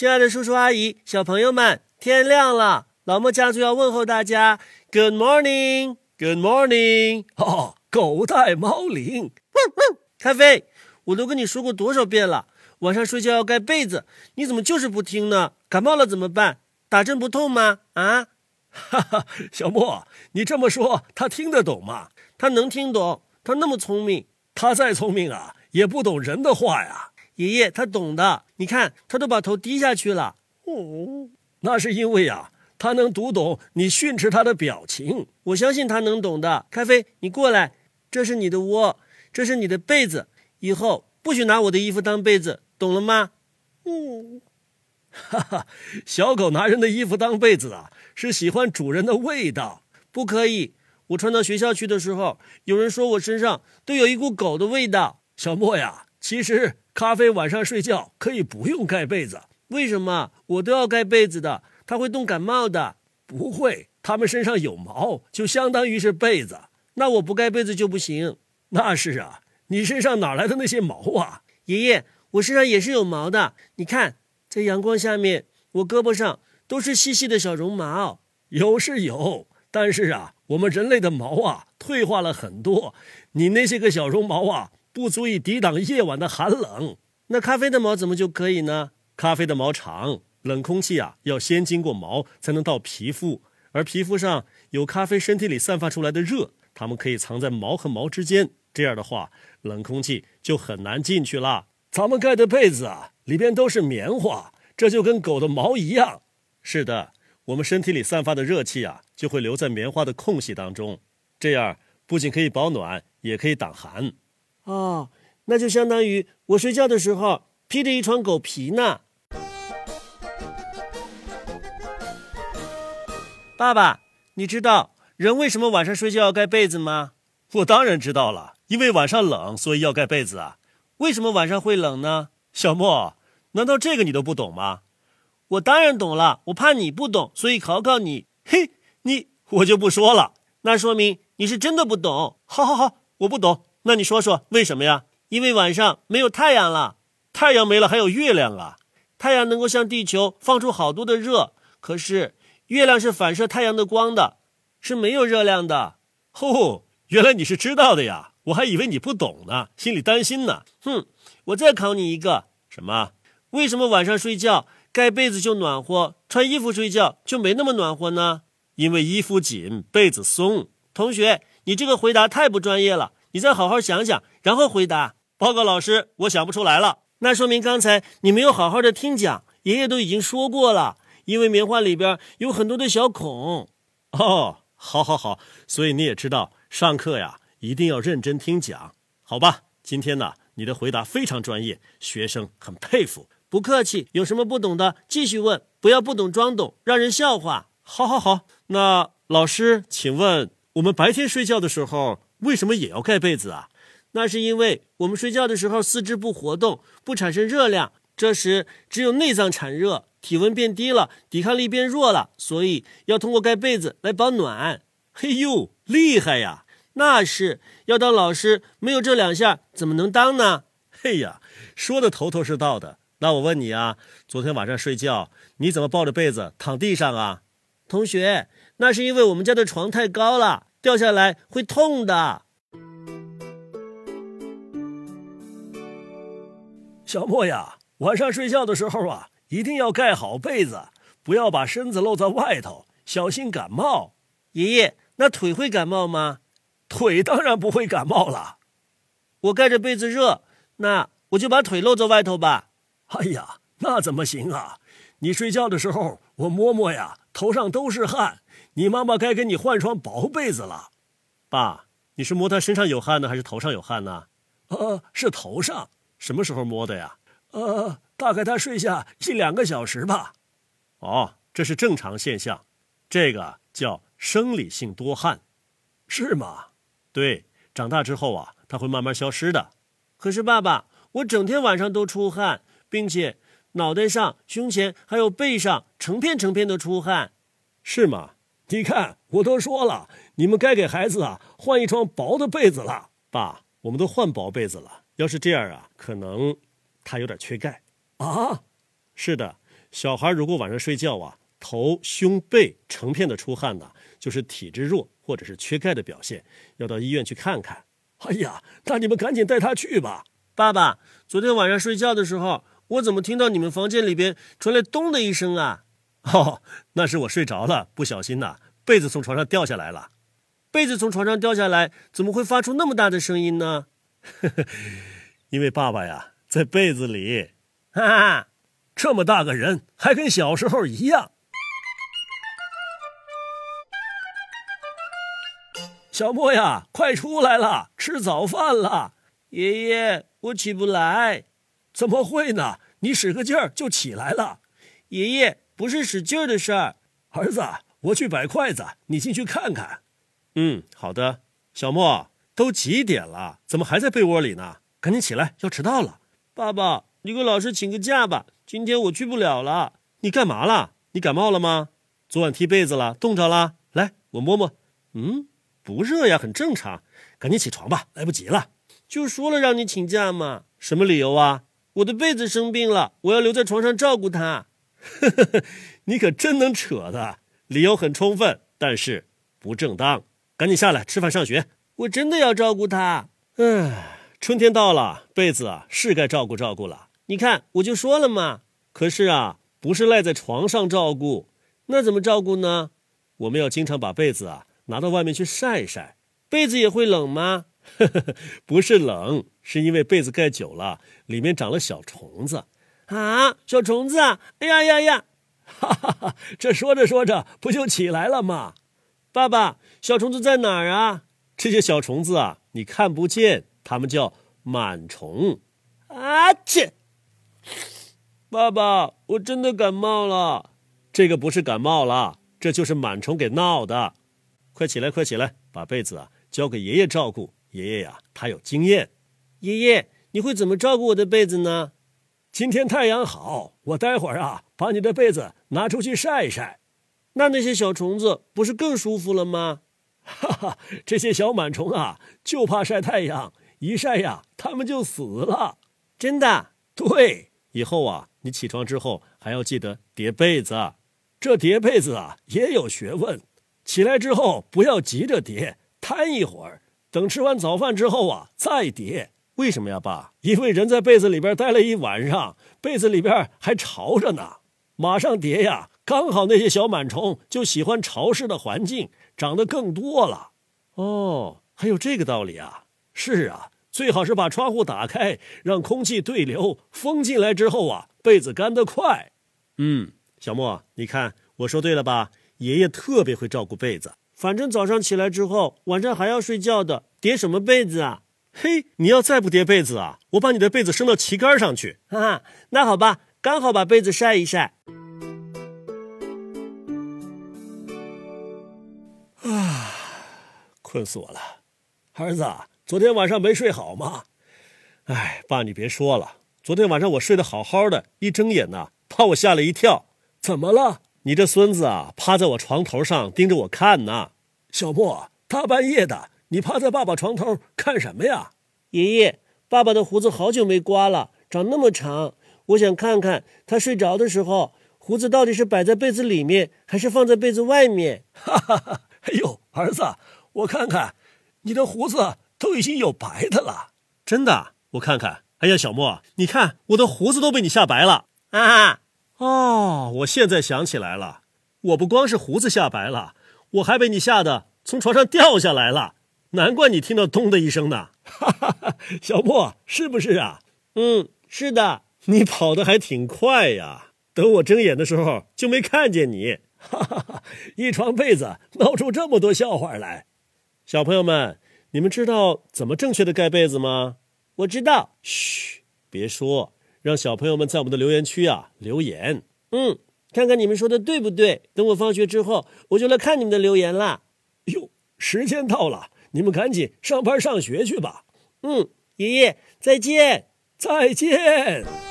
亲爱的叔叔阿姨、小朋友们，天亮了，老莫家族要问候大家，Good morning，Good morning。哦，狗带猫铃。咖啡，我都跟你说过多少遍了，晚上睡觉要盖被子，你怎么就是不听呢？感冒了怎么办？打针不痛吗？啊？哈哈，小莫，你这么说，他听得懂吗？他能听懂，他那么聪明。他再聪明啊，也不懂人的话呀。爷爷，他懂的。你看，他都把头低下去了。哦，那是因为啊，他能读懂你训斥他的表情。我相信他能懂的。咖啡，你过来，这是你的窝，这是你的被子，以后不许拿我的衣服当被子，懂了吗？嗯，哈哈，小狗拿人的衣服当被子啊，是喜欢主人的味道，不可以。我穿到学校去的时候，有人说我身上都有一股狗的味道。小莫呀，其实咖啡晚上睡觉可以不用盖被子。为什么？我都要盖被子的，它会冻感冒的。不会，它们身上有毛，就相当于是被子。那我不盖被子就不行。那是啊，你身上哪来的那些毛啊？爷爷，我身上也是有毛的。你看，在阳光下面，我胳膊上都是细细的小绒毛。有是有，但是啊。我们人类的毛啊，退化了很多。你那些个小绒毛啊，不足以抵挡夜晚的寒冷。那咖啡的毛怎么就可以呢？咖啡的毛长，冷空气啊要先经过毛才能到皮肤，而皮肤上有咖啡身体里散发出来的热，它们可以藏在毛和毛之间。这样的话，冷空气就很难进去了。咱们盖的被子啊，里边都是棉花，这就跟狗的毛一样。是的。我们身体里散发的热气啊，就会留在棉花的空隙当中，这样不仅可以保暖，也可以挡寒。哦，那就相当于我睡觉的时候披着一床狗皮呢。爸爸，你知道人为什么晚上睡觉要盖被子吗？我当然知道了，因为晚上冷，所以要盖被子啊。为什么晚上会冷呢？小莫，难道这个你都不懂吗？我当然懂了，我怕你不懂，所以考考你。嘿，你我就不说了，那说明你是真的不懂。好好好，我不懂，那你说说为什么呀？因为晚上没有太阳了，太阳没了还有月亮啊。太阳能够向地球放出好多的热，可是月亮是反射太阳的光的，是没有热量的。吼哦，原来你是知道的呀，我还以为你不懂呢，心里担心呢。哼，我再考你一个，什么？为什么晚上睡觉？盖被子就暖和，穿衣服睡觉就没那么暖和呢？因为衣服紧，被子松。同学，你这个回答太不专业了，你再好好想想，然后回答。报告老师，我想不出来了。那说明刚才你没有好好的听讲，爷爷都已经说过了。因为棉花里边有很多的小孔。哦，好，好，好。所以你也知道，上课呀一定要认真听讲，好吧？今天呢，你的回答非常专业，学生很佩服。不客气，有什么不懂的继续问，不要不懂装懂，让人笑话。好，好，好。那老师，请问我们白天睡觉的时候为什么也要盖被子啊？那是因为我们睡觉的时候四肢不活动，不产生热量，这时只有内脏产热，体温变低了，抵抗力变弱了，所以要通过盖被子来保暖。嘿呦，厉害呀！那是要当老师，没有这两下怎么能当呢？嘿呀，说的头头是道的。那我问你啊，昨天晚上睡觉你怎么抱着被子躺地上啊？同学，那是因为我们家的床太高了，掉下来会痛的。小莫呀，晚上睡觉的时候啊，一定要盖好被子，不要把身子露在外头，小心感冒。爷爷，那腿会感冒吗？腿当然不会感冒了。我盖着被子热，那我就把腿露在外头吧。哎呀，那怎么行啊！你睡觉的时候，我摸摸呀，头上都是汗。你妈妈该给你换床薄被子了。爸，你是摸他身上有汗呢，还是头上有汗呢？呃，是头上。什么时候摸的呀？呃，大概他睡下一两个小时吧。哦，这是正常现象，这个叫生理性多汗，是吗？对，长大之后啊，它会慢慢消失的。可是爸爸，我整天晚上都出汗。并且脑袋上、胸前还有背上成片成片的出汗，是吗？你看，我都说了，你们该给孩子啊换一床薄的被子了。爸，我们都换薄被子了。要是这样啊，可能他有点缺钙啊。是的，小孩如果晚上睡觉啊，头、胸、背成片的出汗呢，就是体质弱或者是缺钙的表现，要到医院去看看。哎呀，那你们赶紧带他去吧。爸爸，昨天晚上睡觉的时候，我怎么听到你们房间里边传来咚的一声啊？哦，那是我睡着了，不小心呐，被子从床上掉下来了。被子从床上掉下来，怎么会发出那么大的声音呢？因为爸爸呀，在被子里。哈哈，这么大个人，还跟小时候一样。小莫呀，快出来了，吃早饭了。爷爷，我起不来。怎么会呢？你使个劲儿就起来了。爷爷，不是使劲儿的事儿。儿子，我去摆筷子，你进去看看。嗯，好的。小莫，都几点了？怎么还在被窝里呢？赶紧起来，要迟到了。爸爸，你给老师请个假吧，今天我去不了了。你干嘛了？你感冒了吗？昨晚踢被子了，冻着了。来，我摸摸。嗯，不热呀，很正常。赶紧起床吧，来不及了。就说了让你请假嘛。什么理由啊？我的被子生病了，我要留在床上照顾他。呵呵呵，你可真能扯的，理由很充分，但是不正当。赶紧下来吃饭上学。我真的要照顾他。唉，春天到了，被子啊是该照顾照顾了。你看，我就说了嘛。可是啊，不是赖在床上照顾，那怎么照顾呢？我们要经常把被子啊拿到外面去晒一晒。被子也会冷吗？呵呵，不是冷，是因为被子盖久了，里面长了小虫子。啊，小虫子啊！哎呀呀呀！哈哈哈，这说着说着不就起来了吗？爸爸，小虫子在哪儿啊？这些小虫子啊，你看不见，它们叫螨虫。啊切！爸爸，我真的感冒了。这个不是感冒了，这就是螨虫给闹的。快起来，快起来，把被子啊交给爷爷照顾。爷爷呀，他有经验。爷爷，你会怎么照顾我的被子呢？今天太阳好，我待会儿啊，把你的被子拿出去晒一晒。那那些小虫子不是更舒服了吗？哈哈，这些小螨虫啊，就怕晒太阳，一晒呀，它们就死了。真的？对。以后啊，你起床之后还要记得叠被子。这叠被子啊，也有学问。起来之后不要急着叠，摊一会儿，等吃完早饭之后啊，再叠。为什么呀，爸？因为人在被子里边待了一晚上，被子里边还潮着呢，马上叠呀。刚好那些小螨虫就喜欢潮湿的环境，长得更多了。哦，还有这个道理啊！是啊，最好是把窗户打开，让空气对流，风进来之后啊，被子干得快。嗯，小莫，你看我说对了吧？爷爷特别会照顾被子，反正早上起来之后，晚上还要睡觉的，叠什么被子啊？嘿，你要再不叠被子啊，我把你的被子升到旗杆上去。哈哈，那好吧，刚好把被子晒一晒。啊，困死我了，儿子，昨天晚上没睡好吗？哎，爸，你别说了，昨天晚上我睡得好好的，一睁眼呢，把我吓了一跳。怎么了？你这孙子啊，趴在我床头上盯着我看呢。小莫，大半夜的，你趴在爸爸床头看什么呀？爷爷，爸爸的胡子好久没刮了，长那么长，我想看看他睡着的时候，胡子到底是摆在被子里面，还是放在被子外面。哈哈哈。哎呦，儿子，我看看，你的胡子都已经有白的了。真的？我看看。哎呀，小莫，你看我的胡子都被你吓白了啊！哦，我现在想起来了，我不光是胡子吓白了，我还被你吓得从床上掉下来了。难怪你听到咚的一声呢。哈哈哈，小莫，是不是啊？嗯，是的。你跑得还挺快呀。等我睁眼的时候就没看见你。哈哈哈！一床被子闹出这么多笑话来，小朋友们，你们知道怎么正确的盖被子吗？我知道。嘘，别说，让小朋友们在我们的留言区啊留言。嗯，看看你们说的对不对。等我放学之后，我就来看你们的留言啦。哟，时间到了，你们赶紧上班上学去吧。嗯，爷爷再见，再见。